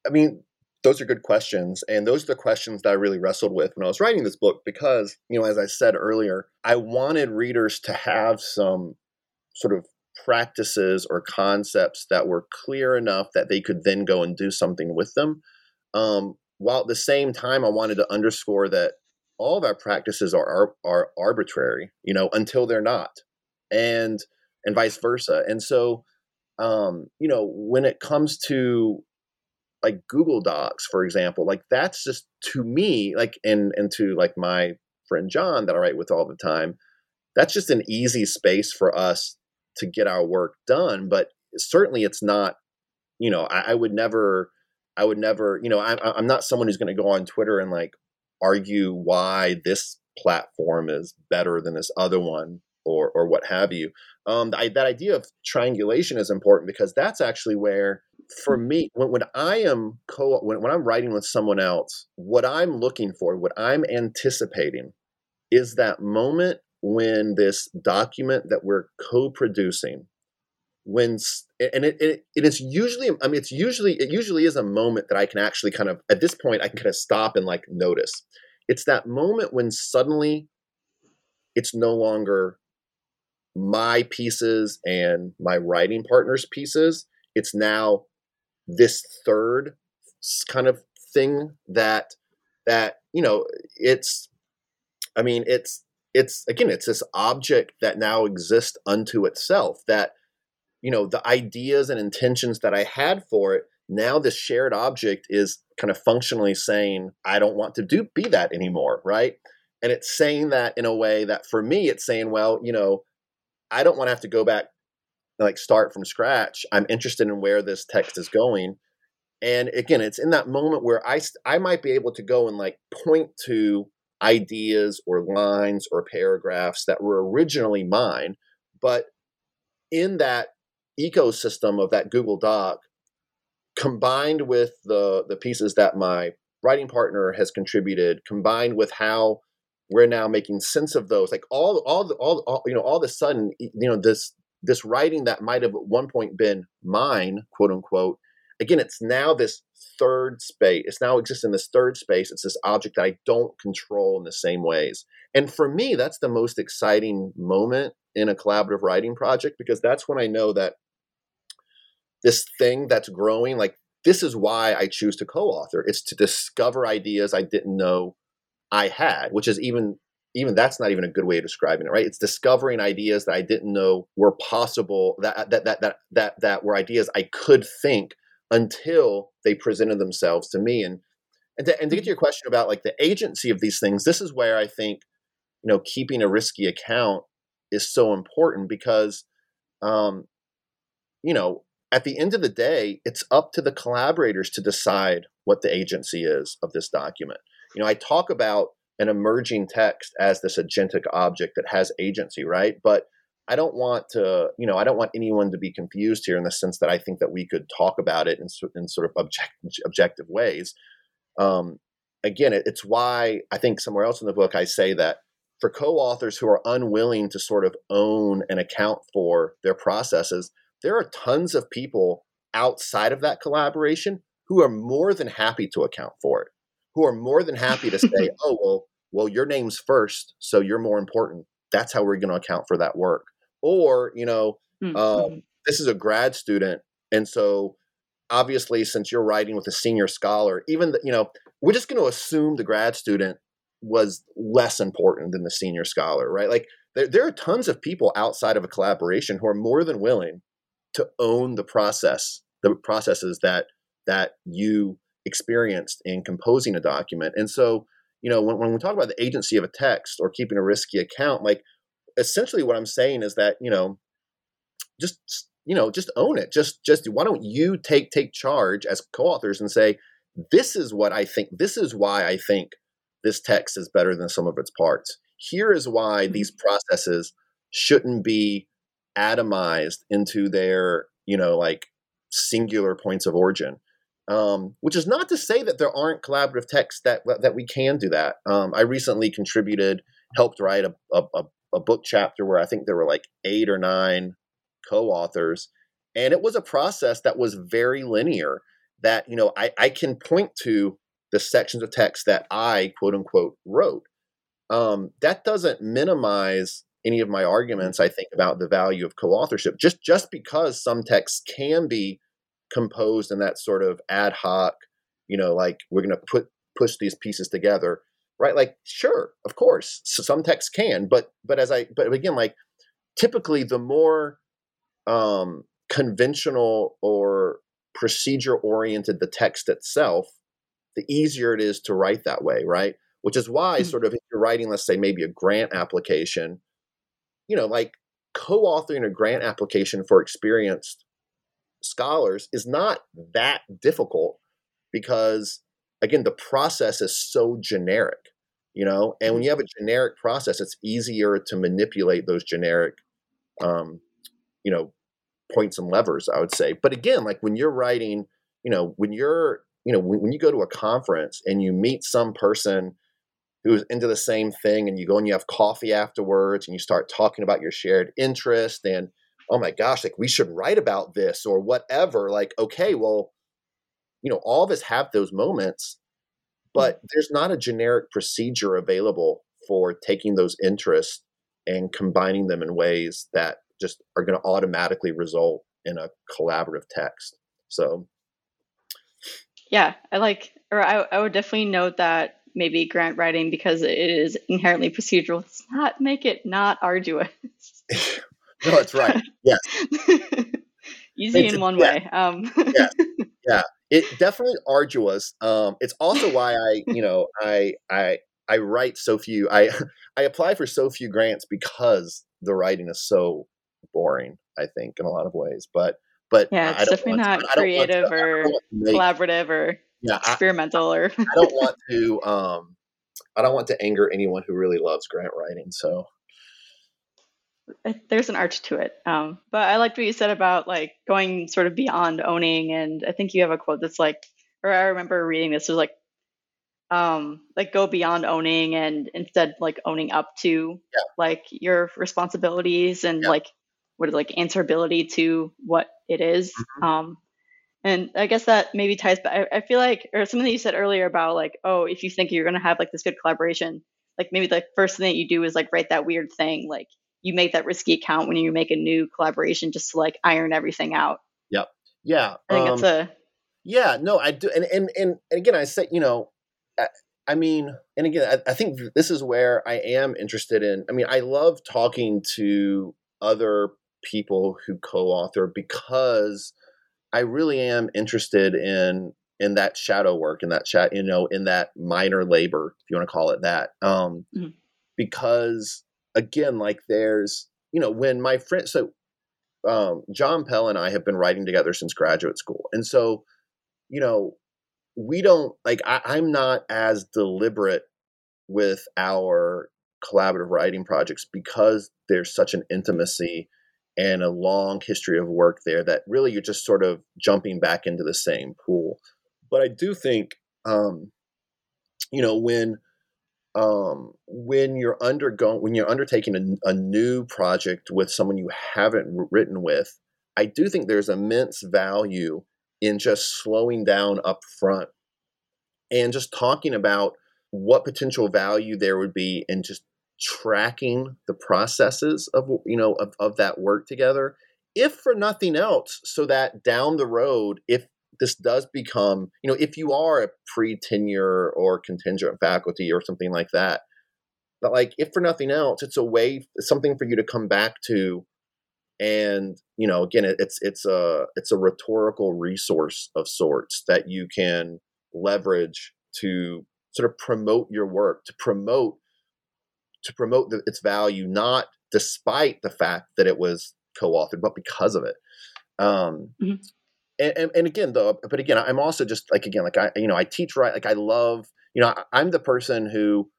I mean, those are good questions. And those are the questions that I really wrestled with when I was writing this book because, you know, as I said earlier, I wanted readers to have some sort of practices or concepts that were clear enough that they could then go and do something with them. Um, while at the same time, I wanted to underscore that all of our practices are, are, are arbitrary, you know, until they're not, and and vice versa. And so, um, you know, when it comes to like Google Docs, for example, like that's just to me, like and and to like my friend John that I write with all the time, that's just an easy space for us to get our work done. But certainly, it's not. You know, I, I would never, I would never. You know, I, I'm not someone who's going to go on Twitter and like argue why this platform is better than this other one or or what have you. Um, that, that idea of triangulation is important because that's actually where for me, when, when I am co when, when I'm writing with someone else, what I'm looking for, what I'm anticipating is that moment when this document that we're co-producing when and it, it, it is usually i mean it's usually it usually is a moment that i can actually kind of at this point i can kind of stop and like notice. It's that moment when suddenly it's no longer my pieces and my writing partner's pieces. It's now this third kind of thing that that you know it's i mean it's it's again it's this object that now exists unto itself that you know the ideas and intentions that i had for it now this shared object is kind of functionally saying i don't want to do be that anymore right? And it's saying that in a way that for me it's saying well you know i don't want to have to go back like start from scratch. I'm interested in where this text is going. And again, it's in that moment where I I might be able to go and like point to ideas or lines or paragraphs that were originally mine, but in that ecosystem of that Google Doc, combined with the the pieces that my writing partner has contributed, combined with how we're now making sense of those, like all all all, all you know, all of a sudden, you know, this this writing that might have at one point been mine, quote unquote, again, it's now this third space. It's now exists in this third space. It's this object that I don't control in the same ways. And for me, that's the most exciting moment in a collaborative writing project because that's when I know that this thing that's growing, like this is why I choose to co-author. It's to discover ideas I didn't know I had, which is even even that's not even a good way of describing it, right? It's discovering ideas that I didn't know were possible, that that that that that, that were ideas I could think until they presented themselves to me. And and to, and to get to your question about like the agency of these things, this is where I think you know keeping a risky account is so important because um, you know at the end of the day, it's up to the collaborators to decide what the agency is of this document. You know, I talk about an emerging text as this agentic object that has agency, right? But I don't want to, you know, I don't want anyone to be confused here in the sense that I think that we could talk about it in, in sort of object, objective ways. Um, again, it, it's why I think somewhere else in the book I say that for co-authors who are unwilling to sort of own and account for their processes, there are tons of people outside of that collaboration who are more than happy to account for it who are more than happy to say, "Oh, well, well, your name's first, so you're more important." That's how we're going to account for that work. Or, you know, mm-hmm. um, this is a grad student, and so obviously, since you're writing with a senior scholar, even the, you know, we're just going to assume the grad student was less important than the senior scholar, right? Like there, there are tons of people outside of a collaboration who are more than willing to own the process, the processes that that you experienced in composing a document. And so, you know, when, when we talk about the agency of a text or keeping a risky account, like essentially what I'm saying is that, you know, just you know, just own it. Just just why don't you take take charge as co-authors and say, this is what I think, this is why I think this text is better than some of its parts. Here is why mm-hmm. these processes shouldn't be atomized into their, you know, like singular points of origin. Um, which is not to say that there aren't collaborative texts that that we can do that. Um, I recently contributed, helped write a, a, a, book chapter where I think there were like eight or nine co-authors, and it was a process that was very linear. That you know, I, I can point to the sections of text that I quote unquote wrote. Um, that doesn't minimize any of my arguments. I think about the value of co-authorship. Just just because some texts can be composed in that sort of ad hoc, you know, like we're going to put push these pieces together, right? Like, sure, of course, so some texts can, but but as I but again, like typically the more um, conventional or procedure oriented the text itself, the easier it is to write that way, right? Which is why, mm-hmm. sort of, if you're writing, let's say, maybe a grant application, you know, like co-authoring a grant application for experienced scholars is not that difficult because again the process is so generic you know? And when you have a generic process it's easier to manipulate those generic um, you know points and levers i would say. But again like when you're writing you know when you're you know when, when you go to a conference and you meet some person who's into the same thing and you go and you have coffee afterwards and you start talking about your shared interest and oh my gosh, like we should write about this or whatever. Like, okay, well, you know, all of us have those moments, mm. but there's not a generic procedure available for taking those interests and combining them in ways that just are going to automatically result in a collaborative text. So, yeah, I like, or I, I would definitely note that maybe grant writing because it is inherently procedural does not make it not arduous. no, that's right. Yes. Easy it's, in one yeah. way. Um. yeah. Yeah. It definitely arduous. Um, it's also why I, you know, I I I write so few. I I apply for so few grants because the writing is so boring. I think in a lot of ways, but but yeah, it's definitely not to, creative to, or make, collaborative or yeah, experimental I, or. I don't want to. Um, I don't want to anger anyone who really loves grant writing. So there's an arch to it. Um, but I liked what you said about like going sort of beyond owning. And I think you have a quote that's like, or I remember reading this was like, um, like go beyond owning and instead like owning up to yeah. like your responsibilities and yeah. like what is like answerability to what it is. Mm-hmm. Um, and I guess that maybe ties, but I, I feel like, or something that you said earlier about like, oh, if you think you're going to have like this good collaboration, like maybe the first thing that you do is like write that weird thing, like you make that risky account when you make a new collaboration just to like iron everything out. Yep. Yeah. I think um, it's a Yeah, no, I do, and and and and again, I say, you know, I, I mean, and again, I, I, think this is where I am interested in. I mean, I love talking to other people who co-author because I really am interested in in that shadow work, in that chat, you know, in that minor labor, if you want to call it that, um, mm-hmm. because again, like there's, you know, when my friend, so um, John Pell and I have been writing together since graduate school, and so you know, we don't like I, I'm not as deliberate with our collaborative writing projects because there's such an intimacy and a long history of work there that really you're just sort of jumping back into the same pool. But I do think, um, you know, when um, when you're undergoing when you're undertaking a, a new project with someone you haven't written with, I do think there's immense value in just slowing down up front and just talking about what potential value there would be in just tracking the processes of you know of, of that work together if for nothing else so that down the road if this does become you know if you are a pre-tenure or contingent faculty or something like that but like if for nothing else it's a way something for you to come back to and you know again it's it's a it's a rhetorical resource of sorts that you can leverage to sort of promote your work to promote to promote the, its value not despite the fact that it was co-authored but because of it um mm-hmm. And, and, and again though but again i'm also just like again like i you know i teach right like i love you know I, i'm the person who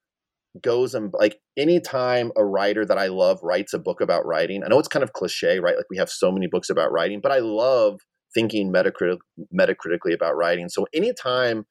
goes and like anytime a writer that I love writes a book about writing, I know it's kind of cliche, right? Like we have so many books about writing, but I love thinking metacritic, metacritically about writing. So anytime,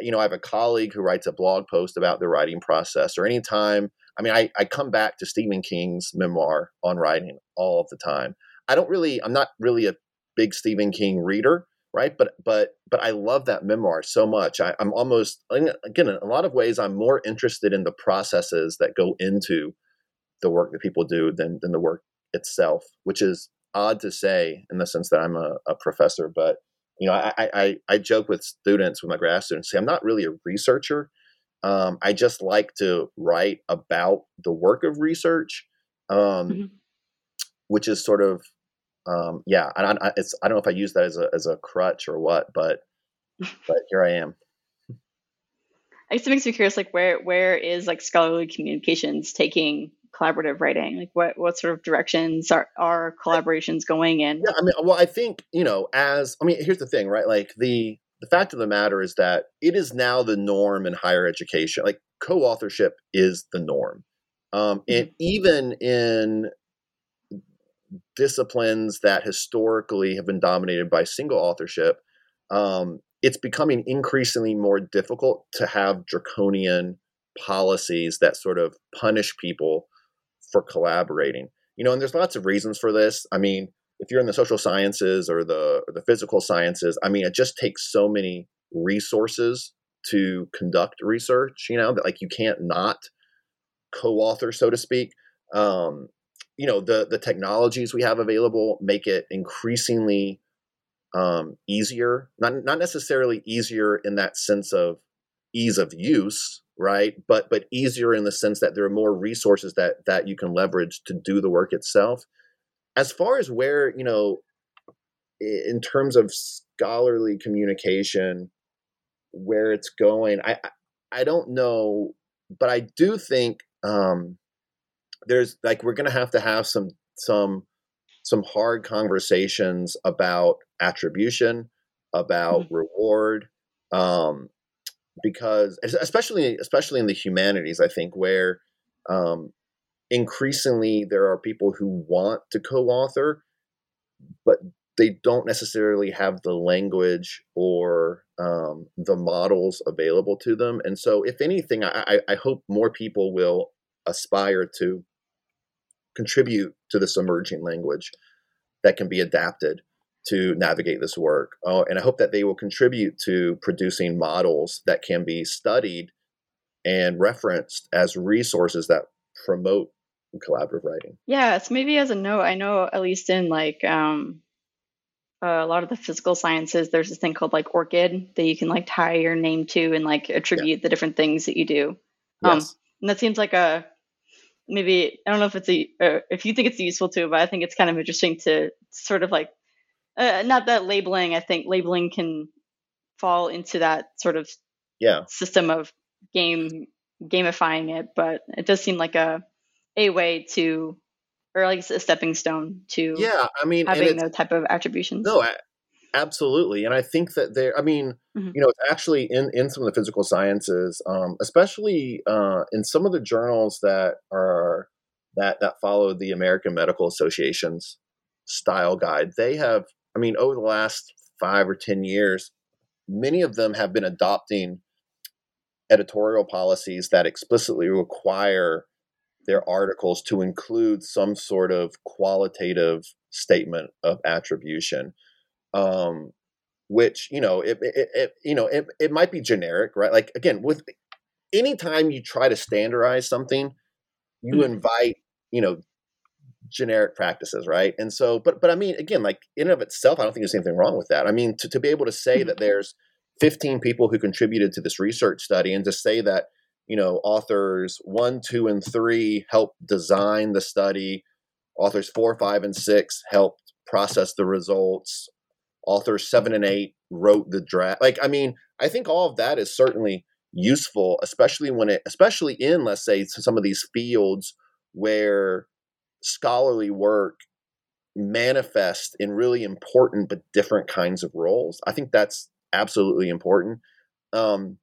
you know, I have a colleague who writes a blog post about the writing process, or anytime, I mean, I, I come back to Stephen King's memoir on writing all of the time. I don't really, I'm not really a big Stephen King reader, right? But but but I love that memoir so much. I, am almost again in a lot of ways I'm more interested in the processes that go into the work that people do than than the work itself, which is odd to say in the sense that I'm a, a professor, but you know I, I I joke with students with my grad students say I'm not really a researcher. Um, I just like to write about the work of research, um, mm-hmm. which is sort of um, yeah, and I, it's I don't know if I use that as a as a crutch or what, but but here I am. I guess it makes me curious, like where where is like scholarly communications taking collaborative writing? Like what what sort of directions are are collaborations going in? Yeah, I mean, well, I think you know, as I mean, here's the thing, right? Like the the fact of the matter is that it is now the norm in higher education. Like co-authorship is the norm, um, and mm-hmm. even in disciplines that historically have been dominated by single authorship, um, it's becoming increasingly more difficult to have draconian policies that sort of punish people for collaborating. You know, and there's lots of reasons for this. I mean, if you're in the social sciences or the or the physical sciences, I mean, it just takes so many resources to conduct research. You know, that like you can't not co-author, so to speak. Um, you know the the technologies we have available make it increasingly um, easier not not necessarily easier in that sense of ease of use right? But but easier in the sense that there are more resources that that you can leverage to do the work itself. As far as where you know in terms of scholarly communication where it's going i i don't know but i do think um there's like we're going to have to have some some some hard conversations about attribution, about mm-hmm. reward, um, because especially especially in the humanities, I think where um, increasingly there are people who want to co-author, but they don't necessarily have the language or um, the models available to them. And so, if anything, I, I hope more people will aspire to contribute to this emerging language that can be adapted to navigate this work. Uh, and I hope that they will contribute to producing models that can be studied and referenced as resources that promote collaborative writing. Yeah, so maybe as a note, I know at least in like um, uh, a lot of the physical sciences, there's this thing called like ORCID that you can like tie your name to and like attribute yeah. the different things that you do. Um, yes. And that seems like a maybe I don't know if it's a if you think it's useful too, but I think it's kind of interesting to sort of like uh, not that labeling. I think labeling can fall into that sort of yeah system of game gamifying it, but it does seem like a a way to or like a stepping stone to yeah i mean having those type of attributions no absolutely and i think that there i mean mm-hmm. you know it's actually in in some of the physical sciences um, especially uh, in some of the journals that are that that follow the american medical association's style guide they have i mean over the last five or ten years many of them have been adopting editorial policies that explicitly require their articles to include some sort of qualitative statement of attribution um, which you know it, it, it, you know it, it might be generic right like again with anytime you try to standardize something you mm-hmm. invite you know generic practices right and so but but i mean again like in and of itself i don't think there's anything wrong with that i mean to, to be able to say mm-hmm. that there's 15 people who contributed to this research study and to say that you know authors one two and three helped design the study authors four five and six helped process the results authors seven and eight wrote the draft like i mean i think all of that is certainly useful especially when it especially in let's say some of these fields where scholarly work manifest in really important but different kinds of roles. I think that's absolutely important. Um,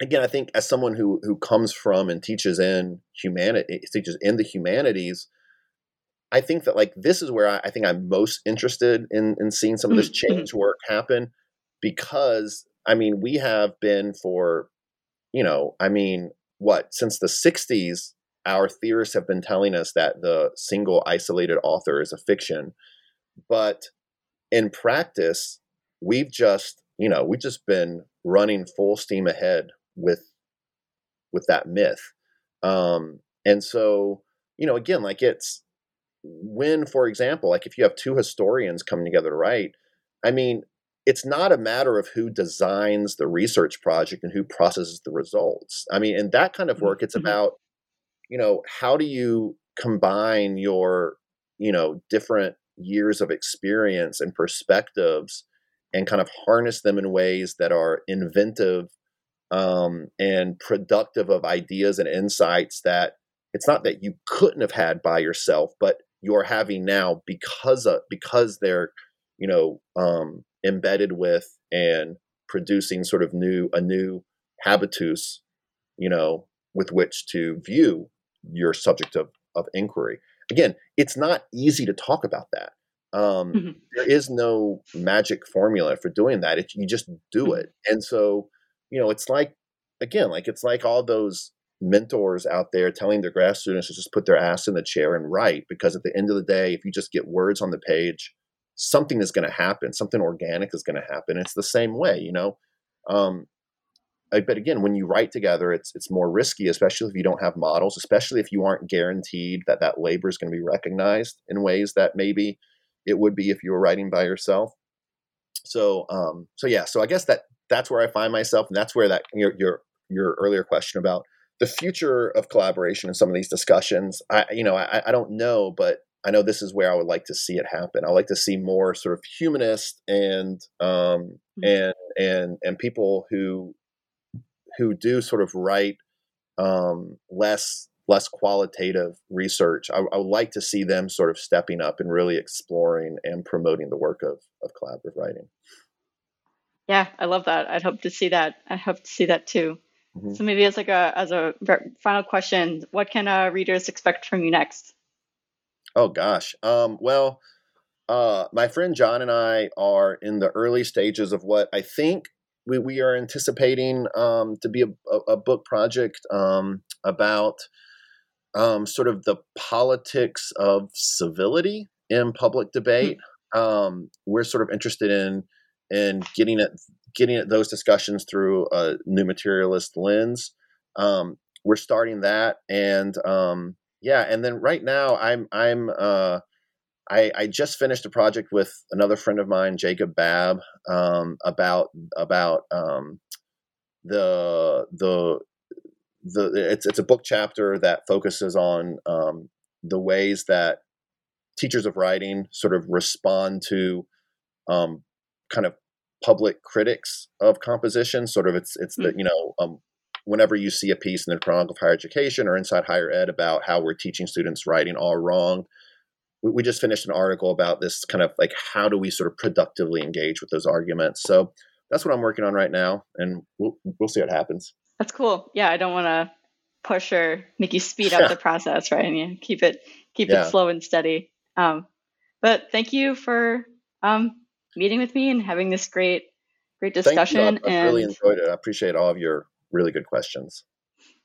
again, I think as someone who who comes from and teaches in humanity, teaches in the humanities, I think that like this is where I, I think I'm most interested in in seeing some of this mm-hmm. change work happen, because I mean we have been for, you know, I mean what since the '60s, our theorists have been telling us that the single isolated author is a fiction, but in practice, we've just you know we've just been running full steam ahead with with that myth um and so you know again like it's when for example like if you have two historians coming together to write i mean it's not a matter of who designs the research project and who processes the results i mean in that kind of work it's mm-hmm. about you know how do you combine your you know different years of experience and perspectives and kind of harness them in ways that are inventive um, and productive of ideas and insights that it's not that you couldn't have had by yourself, but you're having now because of because they're you know um, embedded with and producing sort of new a new habitus, you know, with which to view your subject of of inquiry. Again, it's not easy to talk about that. Um, mm-hmm. there is no magic formula for doing that. It, you just do mm-hmm. it, and so you know, it's like again, like it's like all those mentors out there telling their grad students to just put their ass in the chair and write because at the end of the day, if you just get words on the page, something is going to happen. Something organic is going to happen. It's the same way, you know. Um, but again, when you write together, it's it's more risky, especially if you don't have models, especially if you aren't guaranteed that that labor is going to be recognized in ways that maybe it would be if you were writing by yourself. So, um, so yeah, so I guess that that's where I find myself, and that's where that your your your earlier question about the future of collaboration in some of these discussions. I you know I, I don't know, but I know this is where I would like to see it happen. I like to see more sort of humanist and um, mm-hmm. and and and people who who do sort of write um, less less qualitative research. I, I, would like to see them sort of stepping up and really exploring and promoting the work of of collaborative writing. Yeah, I love that. I'd hope to see that. I hope to see that too. Mm-hmm. So maybe as like a as a final question, what can uh, readers expect from you next? Oh gosh. Um, well, uh, my friend John and I are in the early stages of what I think we, we are anticipating um, to be a, a, book project um, about um, sort of the politics of civility in public debate. Mm-hmm. we're sort of interested in in getting at getting at those discussions through a new materialist lens. Um, we're starting that, and um, yeah, and then right now I'm I'm uh, I, I, just finished a project with another friend of mine, Jacob Babb, um, about about um, the the the it's it's a book chapter that focuses on um, the ways that teachers of writing sort of respond to um, kind of public critics of composition. Sort of it's it's mm-hmm. the hmm. you know um, whenever you see a piece in the Chronicle of Higher Education or Inside Higher Ed about how we're teaching students writing all wrong we, just finished an article about this kind of like how do we sort of productively engage with those arguments. So that's what I'm working on right now, and we'll we'll see what happens. That's cool. Yeah, I don't want to push or make you speed up the process, right? And you keep it keep yeah. it slow and steady. Um, but thank you for um, meeting with me and having this great great discussion. I, and really enjoyed it. I appreciate all of your really good questions.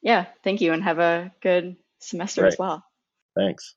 Yeah, thank you, and have a good semester right. as well. Thanks.